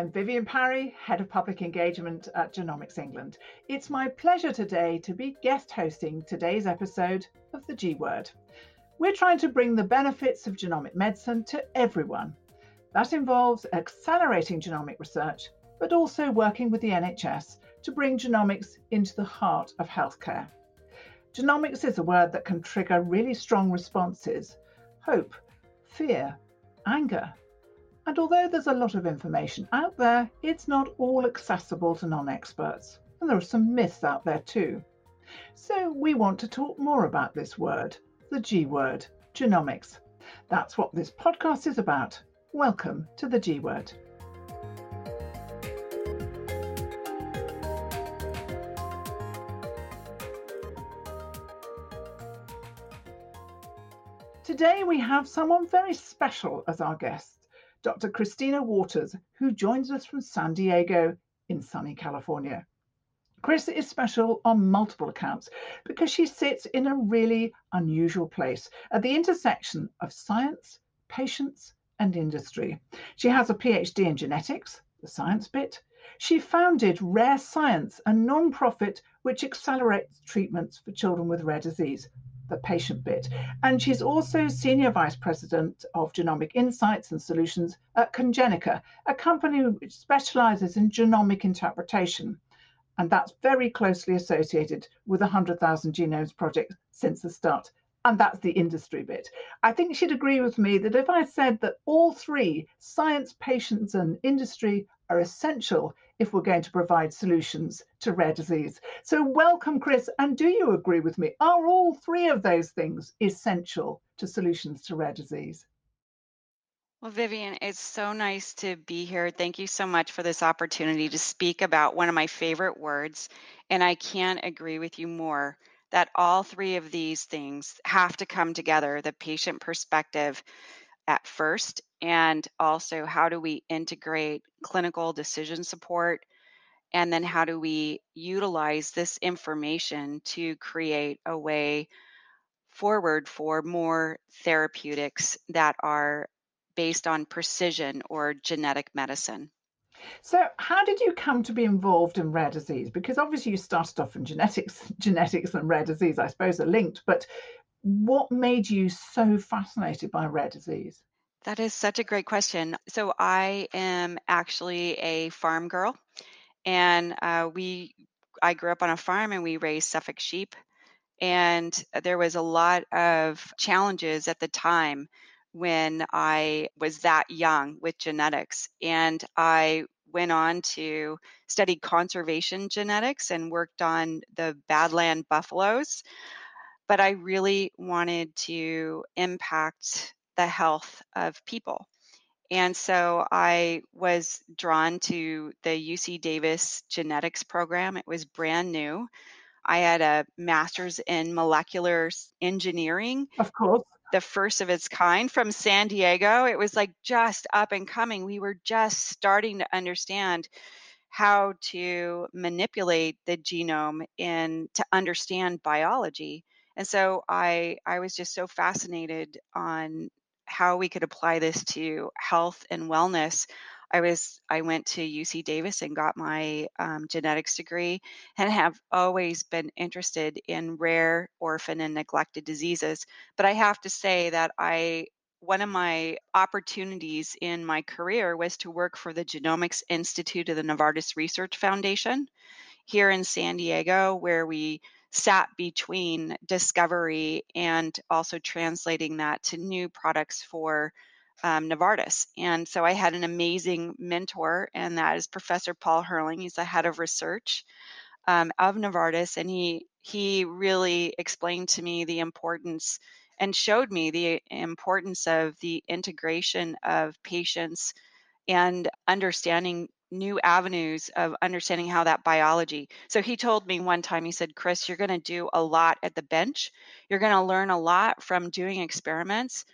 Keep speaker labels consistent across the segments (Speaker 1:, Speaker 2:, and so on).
Speaker 1: I'm Vivienne Parry, Head of Public Engagement at Genomics England. It's my pleasure today to be guest hosting today's episode of The G Word. We're trying to bring the benefits of genomic medicine to everyone. That involves accelerating genomic research, but also working with the NHS to bring genomics into the heart of healthcare. Genomics is a word that can trigger really strong responses hope, fear, anger, and although there's a lot of information out there, it's not all accessible to non experts. And there are some myths out there too. So we want to talk more about this word, the G word, genomics. That's what this podcast is about. Welcome to the G word. Today we have someone very special as our guest. Dr. Christina Waters, who joins us from San Diego in sunny California. Chris is special on multiple accounts because she sits in a really unusual place at the intersection of science, patients, and industry. She has a PhD in genetics, the science bit. She founded Rare Science, a non-profit which accelerates treatments for children with rare disease the patient bit. And she's also Senior Vice President of Genomic Insights and Solutions at Congenica, a company which specializes in genomic interpretation. And that's very closely associated with the 100,000 Genomes Project since the start. And that's the industry bit. I think she'd agree with me that if I said that all three, science, patients, and industry, are essential if we're going to provide solutions to rare disease. So, welcome, Chris. And do you agree with me? Are all three of those things essential to solutions to rare disease?
Speaker 2: Well, Vivienne, it's so nice to be here. Thank you so much for this opportunity to speak about one of my favorite words. And I can't agree with you more that all three of these things have to come together the patient perspective at first and also how do we integrate clinical decision support and then how do we utilize this information to create a way forward for more therapeutics that are based on precision or genetic medicine
Speaker 1: so, how did you come to be involved in rare disease? Because obviously you started off in genetics, genetics and rare disease, I suppose, are linked. But what made you so fascinated by rare disease?
Speaker 2: That is such a great question. So I am actually a farm girl, and uh, we I grew up on a farm and we raised Suffolk sheep, and there was a lot of challenges at the time when I was that young with genetics, and I went on to study conservation genetics and worked on the Badland buffaloes. But I really wanted to impact the health of people. And so I was drawn to the UC Davis genetics program. It was brand new. I had a master's in molecular engineering.
Speaker 1: Of course.
Speaker 2: The first of its kind from San Diego. It was like just up and coming. We were just starting to understand how to manipulate the genome and to understand biology. And so I I was just so fascinated on how we could apply this to health and wellness. I was i went to uc davis and got my um, genetics degree and have always been interested in rare orphan and neglected diseases. But i have to say that i one of my opportunities in my career was to work for the genomics institute of the novartis research foundation here in san diego where we sat between discovery and also translating that to new products for um, Novartis. And so I had an amazing mentor, and that is Professor Paul Herrling. He's the head of research um, of Novartis, and he he really explained to me the importance and showed me the importance of the integration of patients and understanding new avenues of understanding how that biology. So he told me one time, he said, Chris, you're going to do a lot at the bench. You're going to learn a lot from doing experiments,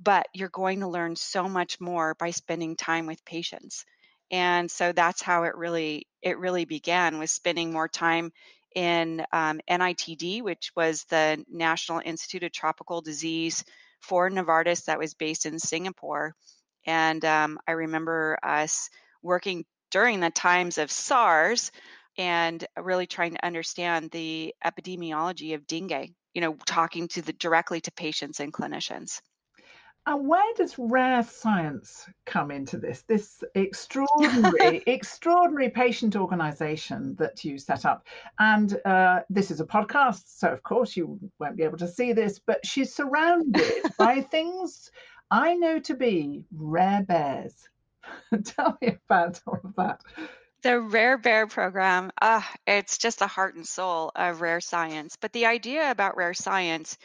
Speaker 2: but you're going to learn so much more by spending time with patients. And so that's how it really it really began was spending more time in um, NITD, which was the National Institute of Tropical Disease for Novartis that was based in Singapore. And um, I remember us working during the times of SARS and really trying to understand the epidemiology of dengue, you know, talking to the directly to patients and clinicians.
Speaker 1: And where does rare science come into this? This extraordinary, extraordinary patient organization that you set up. And uh, this is a podcast, so of course you won't be able to see this, but she's surrounded by things I know to be rare bears. Tell me about all of that.
Speaker 2: The Rare Bear program, uh, it's just the heart and soul of rare science. But the idea about rare science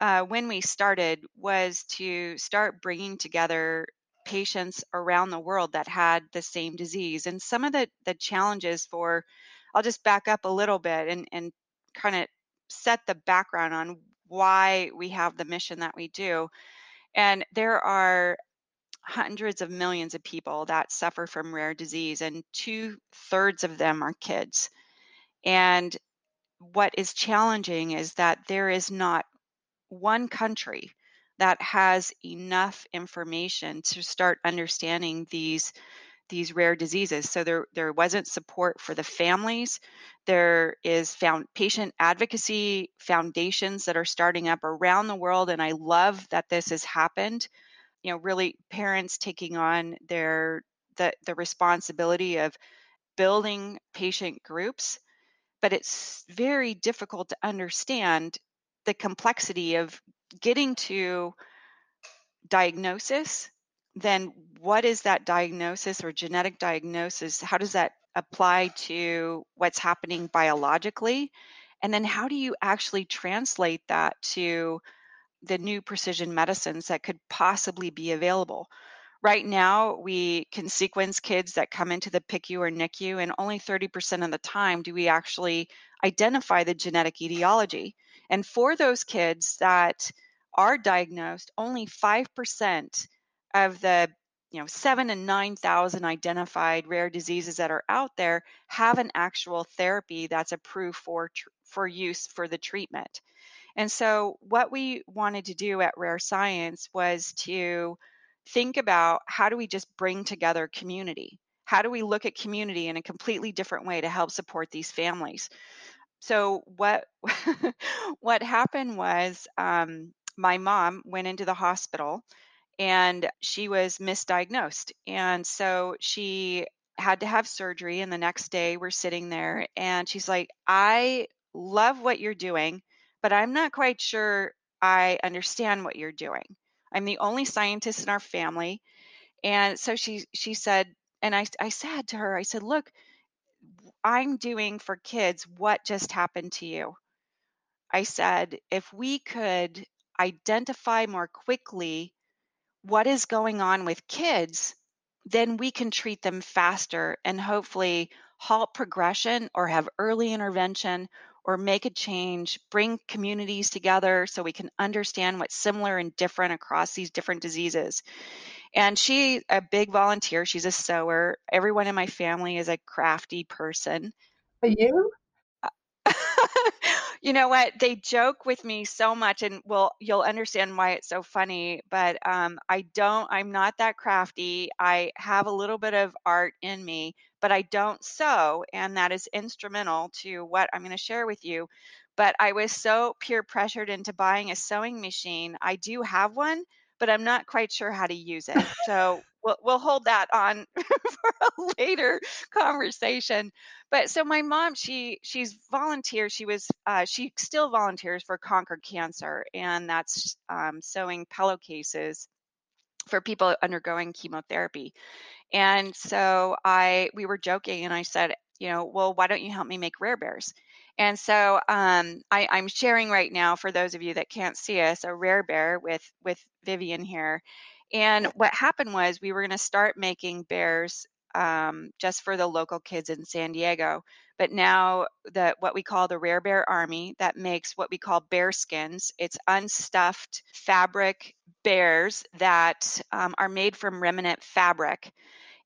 Speaker 2: uh, when we started was to start bringing together patients around the world that had the same disease. And some of the, the challenges for, I'll just back up a little bit and, and kind of set the background on why we have the mission that we do. And there are hundreds of millions of people that suffer from rare disease, and two thirds of them are kids. And what is challenging is that there is not one country that has enough information to start understanding these these rare diseases. So there there wasn't support for the families. There is found patient advocacy foundations that are starting up around the world and I love that this has happened. You know, really parents taking on their the the responsibility of building patient groups, but it's very difficult to understand the complexity of getting to diagnosis, then what is that diagnosis or genetic diagnosis? How does that apply to what's happening biologically? And then how do you actually translate that to the new precision medicines that could possibly be available? Right now, we can sequence kids that come into the PICU or NICU, and only 30% of the time do we actually identify the genetic etiology. And for those kids that are diagnosed, only 5% of the you know, seven and 9,000 identified rare diseases that are out there have an actual therapy that's approved for, for use for the treatment. And so, what we wanted to do at Rare Science was to think about how do we just bring together community? How do we look at community in a completely different way to help support these families? so what what happened was um, my mom went into the hospital and she was misdiagnosed and so she had to have surgery and the next day we're sitting there and she's like i love what you're doing but i'm not quite sure i understand what you're doing i'm the only scientist in our family and so she she said and i i said to her i said look I'm doing for kids what just happened to you. I said, if we could identify more quickly what is going on with kids, then we can treat them faster and hopefully halt progression or have early intervention or make a change, bring communities together so we can understand what's similar and different across these different diseases. And she a big volunteer. She's a sewer. Everyone in my family is a crafty person.
Speaker 1: Are you?
Speaker 2: you know what? They joke with me so much, and well, you'll understand why it's so funny. But um, I don't. I'm not that crafty. I have a little bit of art in me, but I don't sew, and that is instrumental to what I'm going to share with you. But I was so peer pressured into buying a sewing machine. I do have one, but I'm not quite sure how to use it. So we'll we'll hold that on for a later conversation. But so my mom, she she's volunteer. She was uh, she still volunteers for Conquer Cancer, and that's um, sewing pillowcases for people undergoing chemotherapy. And so I we were joking, and I said, you know, well, why don't you help me make rare bears? And so um, I, I'm sharing right now for those of you that can't see us a rare bear with with Vivian here. And what happened was we were going to start making bears um, just for the local kids in San Diego. But now the what we call the Rare Bear Army that makes what we call bear skins. It's unstuffed fabric bears that um, are made from remnant fabric.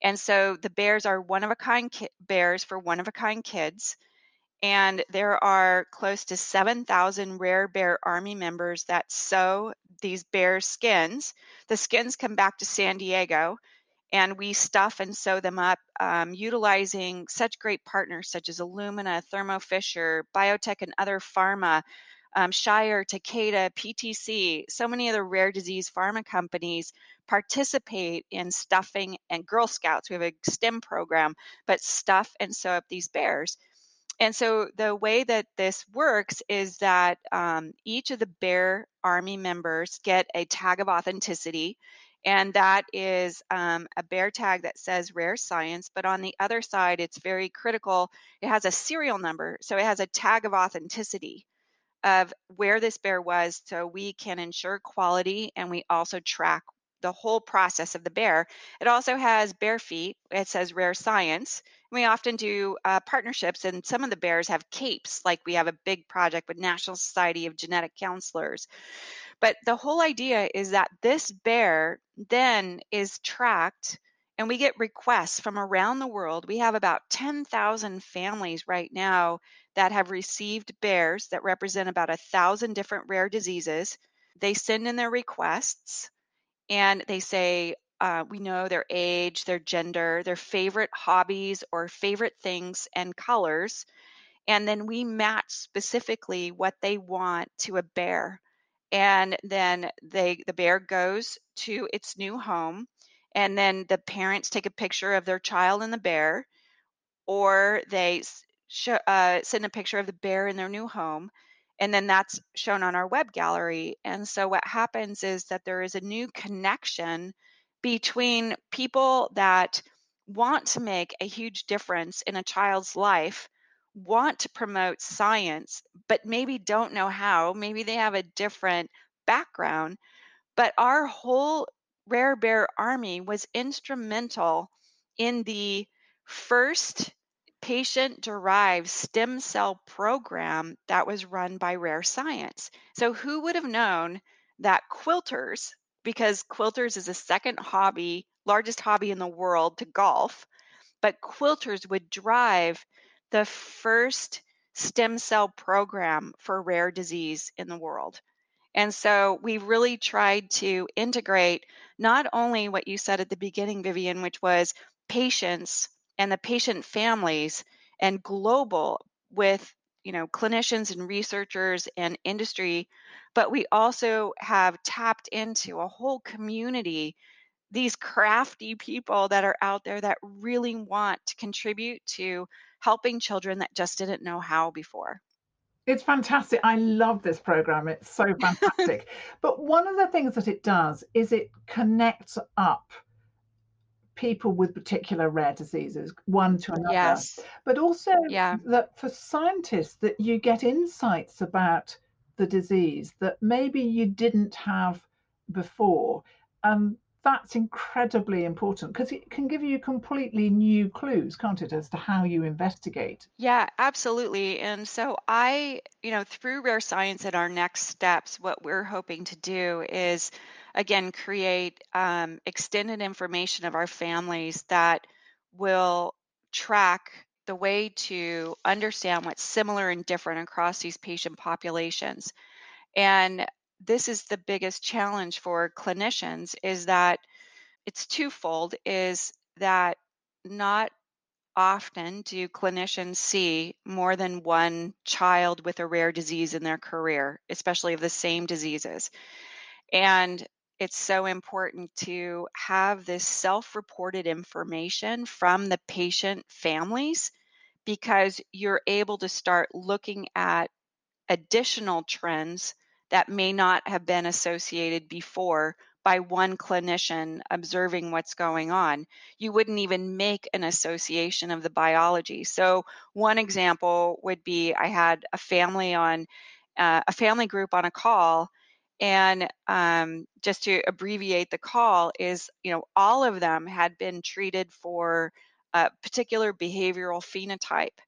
Speaker 2: And so the bears are one of a kind ki- bears for one of a kind kids and there are close to 7,000 rare bear army members that sew these bear skins. The skins come back to San Diego and we stuff and sew them up um, utilizing such great partners such as Illumina, Thermo Fisher, biotech, and other pharma. Um, Shire, Takeda, PTC, so many of the rare disease pharma companies participate in stuffing and Girl Scouts. We have a STEM program, but stuff and sew up these bears. And so the way that this works is that um, each of the Bear Army members get a tag of authenticity and that is um, a bear tag that says rare science but on the other side it's very critical. It has a serial number so it has a tag of authenticity of where this bear was so we can ensure quality and we also track the whole process of the bear. It also has bear feet it says rare science. We often do uh, partnerships and some of the bears have capes like we have a big project with national society of genetic counselors but the whole idea is that this bear then is tracked and we get requests from around the world. We have about 10,000 families right now that have received bears that represent about a thousand different rare diseases. They send in their requests and they say, uh, we know their age, their gender, their favorite hobbies or favorite things and colors. And then we match specifically what they want to a bear and then they the bear goes to its new home and then the parents take a picture of their child and the bear or they sh- uh, send a picture of the bear in their new home and then that's shown on our web gallery. And so what happens is that there is a new connection between people that want to make a huge difference in a child's life want to promote science, but maybe don't know how. Maybe they have a different background. But our whole Rare Bear Army was instrumental in the first patient derived stem cell program that was run by Rare Science. So, who would have known that quilters, because quilters is the second hobby, largest hobby in the world to golf, but quilters would drive the first stem cell program for rare disease in the world. And so we really tried to integrate not only what you said at the beginning, Vivienne, which was patients and the patient families and global with you know clinicians and researchers and industry but we also have tapped into a whole community these crafty people that are out there that really want to contribute to helping children that just didn't know how before.
Speaker 1: It's fantastic. I love this program. It's so fantastic. but one of the things that it does is it connects up people with particular rare diseases one to another.
Speaker 2: Yes.
Speaker 1: But also yeah. that for scientists that you get insights about the disease that maybe you didn't have before. Um, that's incredibly important because it can give you completely new clues, can't it, as to how you investigate?
Speaker 2: Yeah, absolutely. And so I, you know, through Rare Science and our next steps, what we're hoping to do is, again, create um, extended information of our families that will track the way to understand what's similar and different across these patient populations. And this is the biggest challenge for clinicians is that it's twofold is that not often do clinicians see more than one child with a rare disease in their career, especially of the same diseases. And it's so important to have this self reported information from the patient families because you're able to start looking at additional trends that may not have been associated before by one clinician observing what's going on. You wouldn't even make an association of the biology. So, one example would be I had a family on uh, a family group on a call. And um, just to abbreviate the call, is you know all of them had been treated for a particular behavioral phenotype,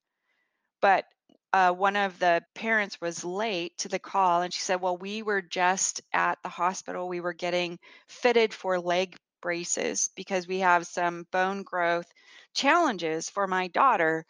Speaker 2: but uh, one of the parents was late to the call and she said, Well, we were just at the hospital. We were getting fitted for leg braces because we have some bone growth challenges for my daughter.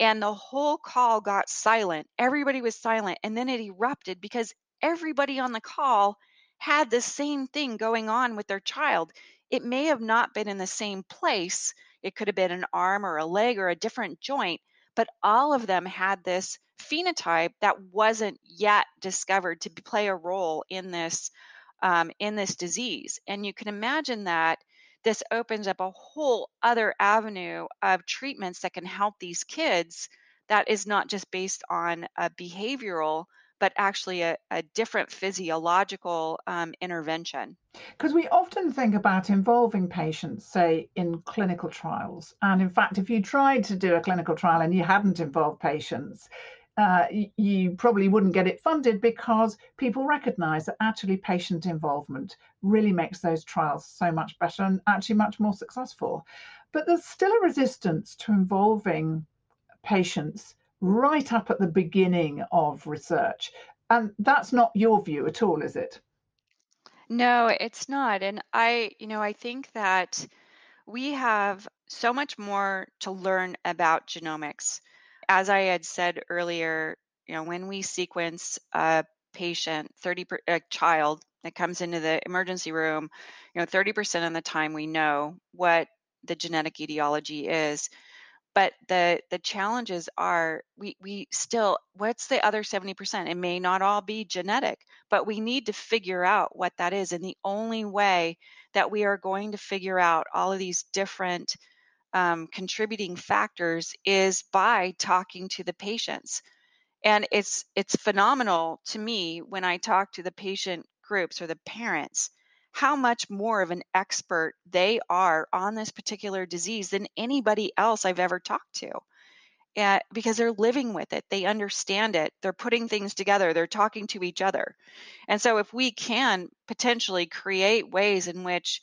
Speaker 2: And the whole call got silent. Everybody was silent. And then it erupted because everybody on the call had the same thing going on with their child. it may have not been in the same place. It could have been an arm or a leg or a different joint, but all of them had this phenotype that wasn't yet discovered to play a role in this um, in this disease. And you can imagine that this opens up a whole other avenue of treatments that can help these kids that is not just based on a behavioral but actually a, a different physiological um, intervention.
Speaker 1: Because we often think about involving patients, say, in clinical trials. And in fact, if you tried to do a clinical trial and you hadn't involved patients, uh, you probably wouldn't get it funded because people recognize that actually patient involvement really makes those trials so much better and actually much more successful. But there's still a resistance to involving patients right up at the beginning of research. And that's not your view at all, is it?
Speaker 2: No, it's not. And I, you know, I think that we have so much more to learn about genomics. As I had said earlier, you know, when we sequence a patient, 30 per, a child that comes into the emergency room, you know, 30% of the time we know what the genetic etiology is but the the challenges are we we still what's the other 70% it may not all be genetic but we need to figure out what that is and the only way that we are going to figure out all of these different um, contributing factors is by talking to the patients. And it's it's phenomenal to me when i talk to the patient groups or the parents how much more of an expert they are on this particular disease than anybody else I've ever talked to. And because they're living with it, they understand it, they're putting things together, they're talking to each other. And so, if we can potentially create ways in which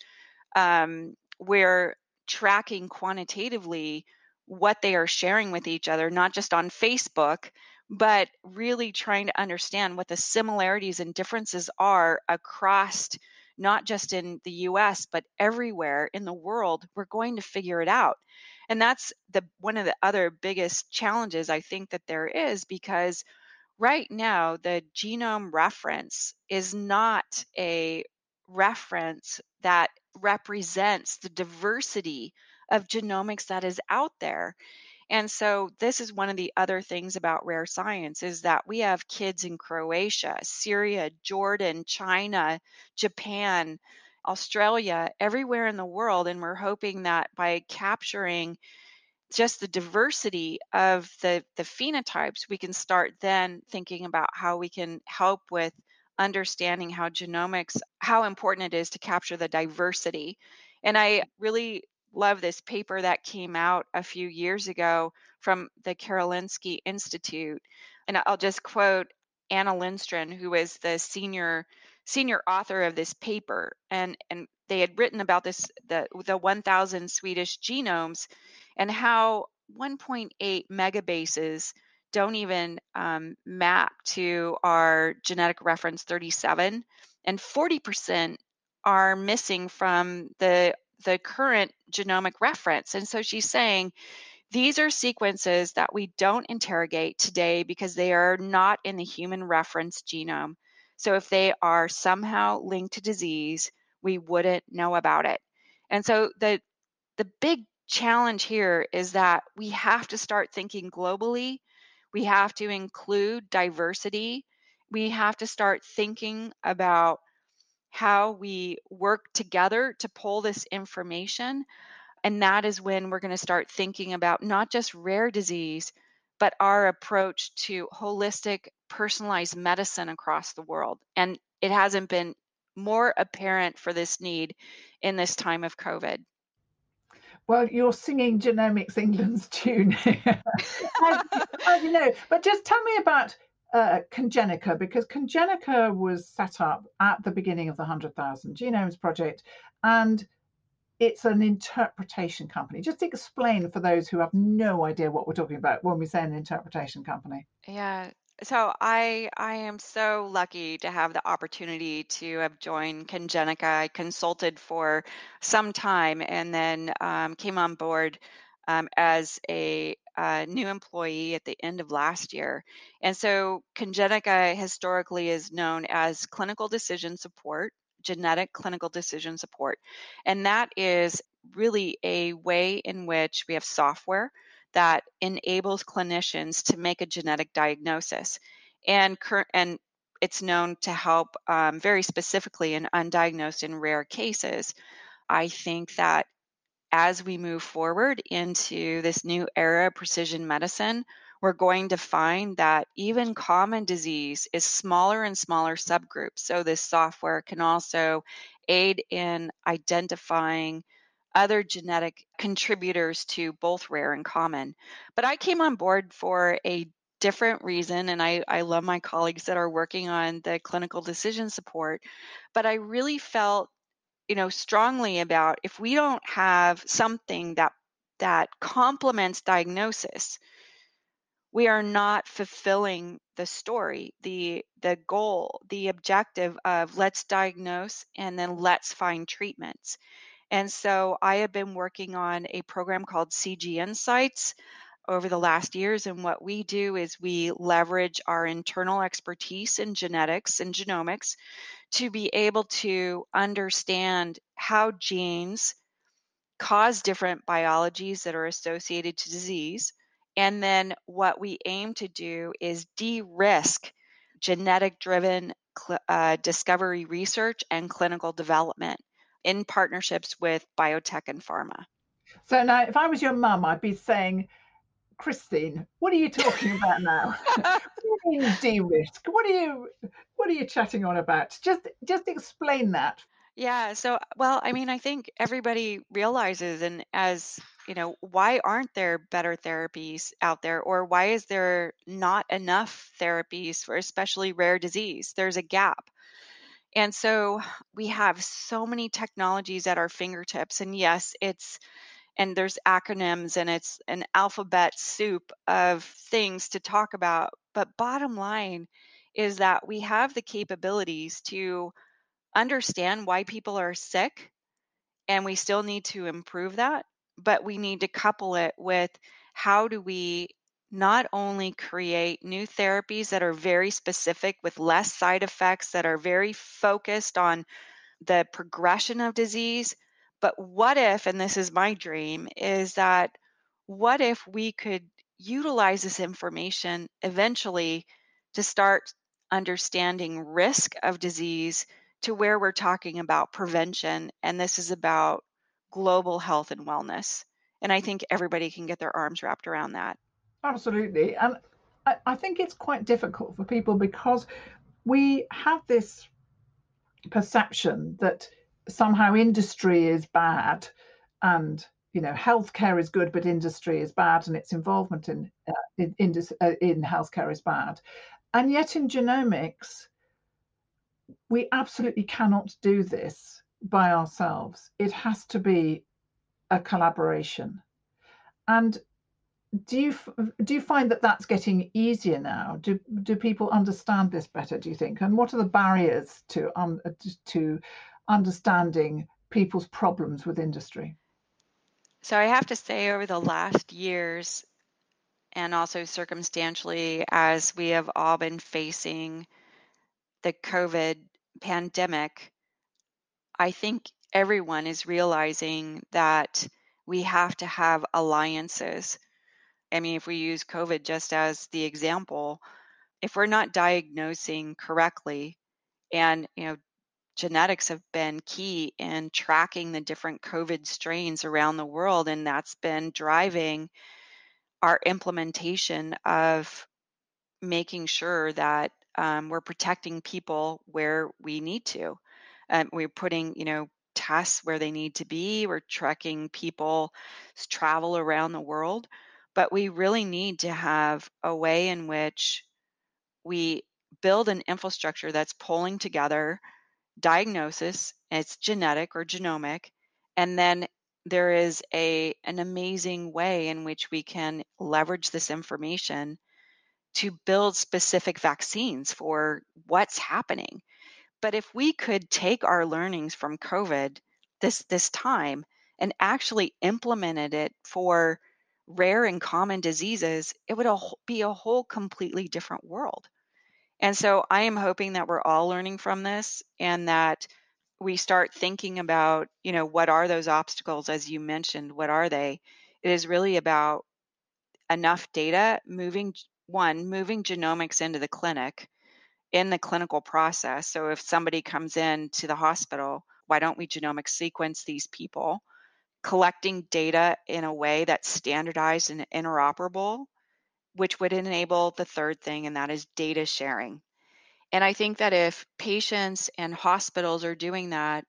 Speaker 2: um, we're tracking quantitatively what they are sharing with each other, not just on Facebook, but really trying to understand what the similarities and differences are across not just in the US, but everywhere in the world, we're going to figure it out. And that's the one of the other biggest challenges I think that there is because right now the genome reference is not a reference that represents the diversity of genomics that is out there. And so this is one of the other things about rare science is that we have kids in Croatia, Syria, Jordan, China, Japan, Australia, everywhere in the world and we're hoping that by capturing just the diversity of the the phenotypes we can start then thinking about how we can help with understanding how genomics how important it is to capture the diversity. And i really love this paper that came out a few years ago from the Karolinska Institute. And I'll just quote Anna Lindstrand, who is the senior senior author of this paper. And, and they had written about this the, the 1,000 Swedish genomes and how 1.8 megabases don't even um, map to our genetic reference 37, and 40% are missing from the the current genomic reference. And so she's saying these are sequences that we don't interrogate today because they are not in the human reference genome. So if they are somehow linked to disease, we wouldn't know about it. And so the the big challenge here is that we have to start thinking globally. We have to include diversity. We have to start thinking about how we work together to pull this information. And that is when we're going to start thinking about not just rare disease, but our approach to holistic, personalized medicine across the world. And it hasn't been more apparent for this need in this time of COVID.
Speaker 1: Well, you're singing Genomics England's tune, I, you know. But just tell me about uh, Congenica because Congenica was set up at the beginning of the 100,000 Genomes Project and it's an interpretation company. Just explain for those who have no idea what we're talking about when we say an interpretation company.
Speaker 2: Yeah. So I I am so lucky to have the opportunity to have joined Congenica. I consulted for some time and then um, came on board um, as a, a, new employee at the end of last year. And so Congenica historically is known as clinical decision support. genetic clinical decision support. And that is really a way in which we have software that enables clinicians to make a genetic diagnosis. And, and it's known to help um, very specifically in undiagnosed and rare cases. I think that as we move forward into this new era of precision medicine, we're going to find that even common disease is smaller and smaller subgroups. So, this software can also aid in identifying other genetic contributors to both rare and common. But I came on board for a different reason, and I, I love my colleagues that are working on the clinical decision support. But I really felt, you know, strongly about if we don't have something that that complements diagnosis, we are not fulfilling the story, the the goal, the objective of let's diagnose and then let's find treatments. And so I have been working on a program called CG Insights over the last years. And what we do is we leverage our internal expertise in genetics and genomics to be able to understand how genes cause different biologies that are associated to disease. And then what we aim to do is de risk genetic driven uh, discovery research and clinical development in partnerships with biotech and pharma.
Speaker 1: So now, if I was your mum, I'd be saying, Christine, what are you talking about now? what do you mean de-risk? What are you what are you chatting on about? Just just explain that.
Speaker 2: Yeah, so well, I mean, I think everybody realizes and as, you know, why aren't there better therapies out there or why is there not enough therapies for especially rare disease? There's a gap. And so we have so many technologies at our fingertips and yes, it's and there's acronyms and it's an alphabet soup of things to talk about. But bottom line is that we have the capabilities to understand why people are sick, and we still need to improve that. But we need to couple it with how do we not only create new therapies that are very specific with less side effects, that are very focused on the progression of disease, but what if, and this is my dream, is that what if we could utilize this information eventually to start understanding risk of disease to where we're talking about prevention and this is about global health and wellness. And i think everybody can get their arms wrapped around that.
Speaker 1: Absolutely. And I, I think it's quite difficult for people because we have this perception that somehow industry is bad and you know healthcare is good but industry is bad and its involvement in uh, in, in, uh, in healthcare is bad. And yet in genomics we absolutely cannot do this by ourselves. It has to be a collaboration. And do you do you find that that's getting easier now? Do do people understand this better do you think? And what are the barriers to um to understanding people's problems with industry?
Speaker 2: So I have to say, over the last years, and also circumstantially, as we have all been facing the COVID pandemic, I think everyone is realizing that we have to have alliances. I mean, if we use COVID just as the example, if we're not diagnosing correctly and you know genetics have been key in tracking the different COVID strains around the world, and that's been driving our implementation of making sure that um, we're protecting people where we need to. Um, we're putting, you know, tests where they need to be. We're tracking people's travel around the world, but we really need to have a way in which we build an infrastructure that's pulling together diagnosis, it's genetic or genomic, and then there is a an amazing way in which we can leverage this information to build specific vaccines for what's happening. But if we could take our learnings from COVID this this time and actually implemented it for rare and common diseases, it would be a whole completely different world. And so I am hoping that we're all learning from this and that we start thinking about, you know, what are those obstacles, as you mentioned, what are they? It is really about enough data moving, one, moving genomics into the clinic in the clinical process. So if somebody comes in to the hospital, why don't we genomic sequence these people? Collecting data in a way that's standardized and interoperable, which would enable the third thing, and that is data sharing. And I think that if patients and hospitals are doing that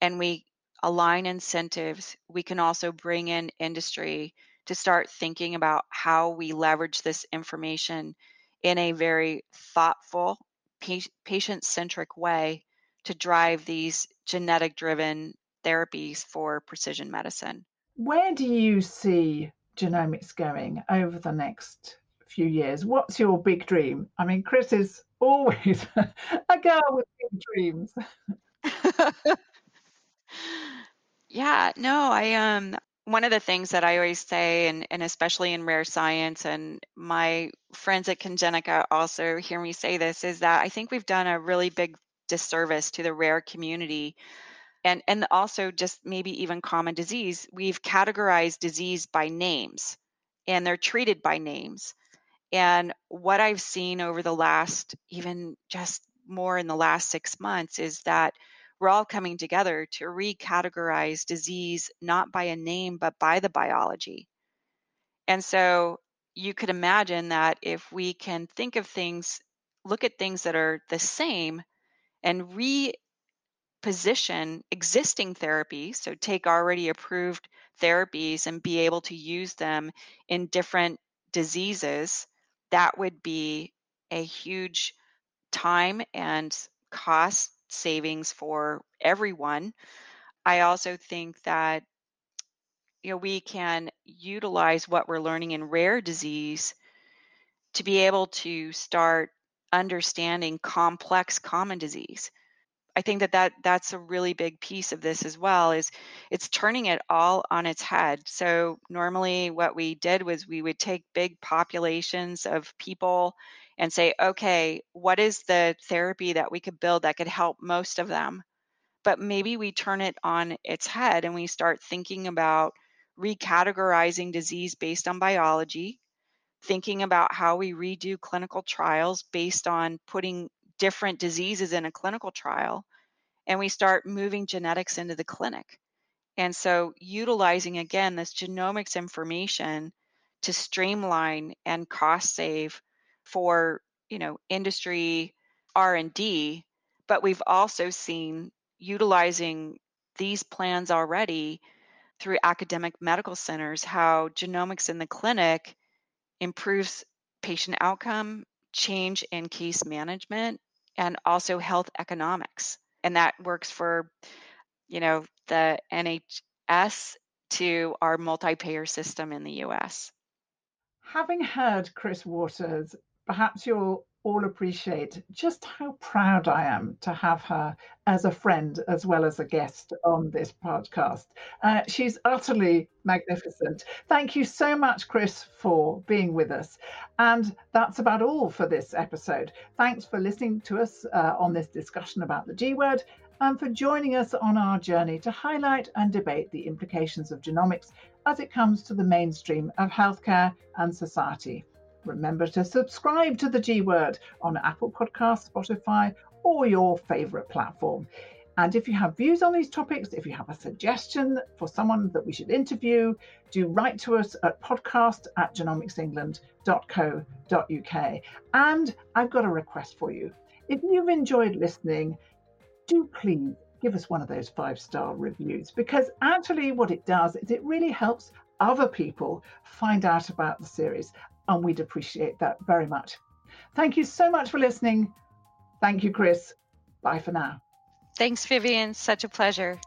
Speaker 2: and we align incentives, we can also bring in industry to start thinking about how we leverage this information in a very thoughtful, patient centric way to drive these genetic driven therapies for precision medicine.
Speaker 1: Where do you see genomics going over the next few years? What's your big dream? I mean, Chris is always a girl with big dreams.
Speaker 2: yeah, no, I um one of the things that I always say, and, and especially in rare science, and my friends at Congenica also hear me say this, is that I think we've done a really big disservice to the rare community and, and also just maybe even common disease. We've categorized disease by names and they're treated by names. And what I've seen over the last, even just more in the last six months, is that we're all coming together to recategorize disease not by a name, but by the biology. And so you could imagine that if we can think of things, look at things that are the same and reposition existing therapies, so take already approved therapies and be able to use them in different diseases, that would be a huge time and cost savings for everyone. I also think that you know we can utilize what we're learning in rare disease to be able to start understanding complex common disease. I think that, that that's a really big piece of this as well is it's turning it all on its head. So normally what we did was we would take big populations of people and say, okay, what is the therapy that we could build that could help most of them? But maybe we turn it on its head and we start thinking about recategorizing disease based on biology, thinking about how we redo clinical trials based on putting different diseases in a clinical trial, and we start moving genetics into the clinic. And so utilizing again this genomics information to streamline and cost save for you know industry r&d but we've also seen utilizing these plans already through academic medical centers how genomics in the clinic improves patient outcome change in case management and also health economics. And that works for you know the nhs to our multi-payer system in the us
Speaker 1: having heard chris waters perhaps you'll all appreciate just how proud I am to have her as a friend as well as a guest on this podcast. Uh, she's utterly magnificent. Thank you so much, Chris, for being with us. And that's about all for this episode. Thanks for listening to us uh, on this discussion about the G word and for joining us on our journey to highlight and debate the implications of genomics as it comes to the mainstream of healthcare and society. Remember to subscribe to the G Word on Apple Podcasts, Spotify, or your favorite platform. And if you have views on these topics, if you have a suggestion for someone that we should interview, do write to us at podcast at genomicsengland.co.uk. And I've got a request for you. If you've enjoyed listening, do please give us one of those five star reviews because actually, what it does is it really helps other people find out about the series and we'd appreciate that very much. Thank you so much for listening. Thank you, Chris. Bye for now.
Speaker 2: Thanks, Vivienne. Such a pleasure.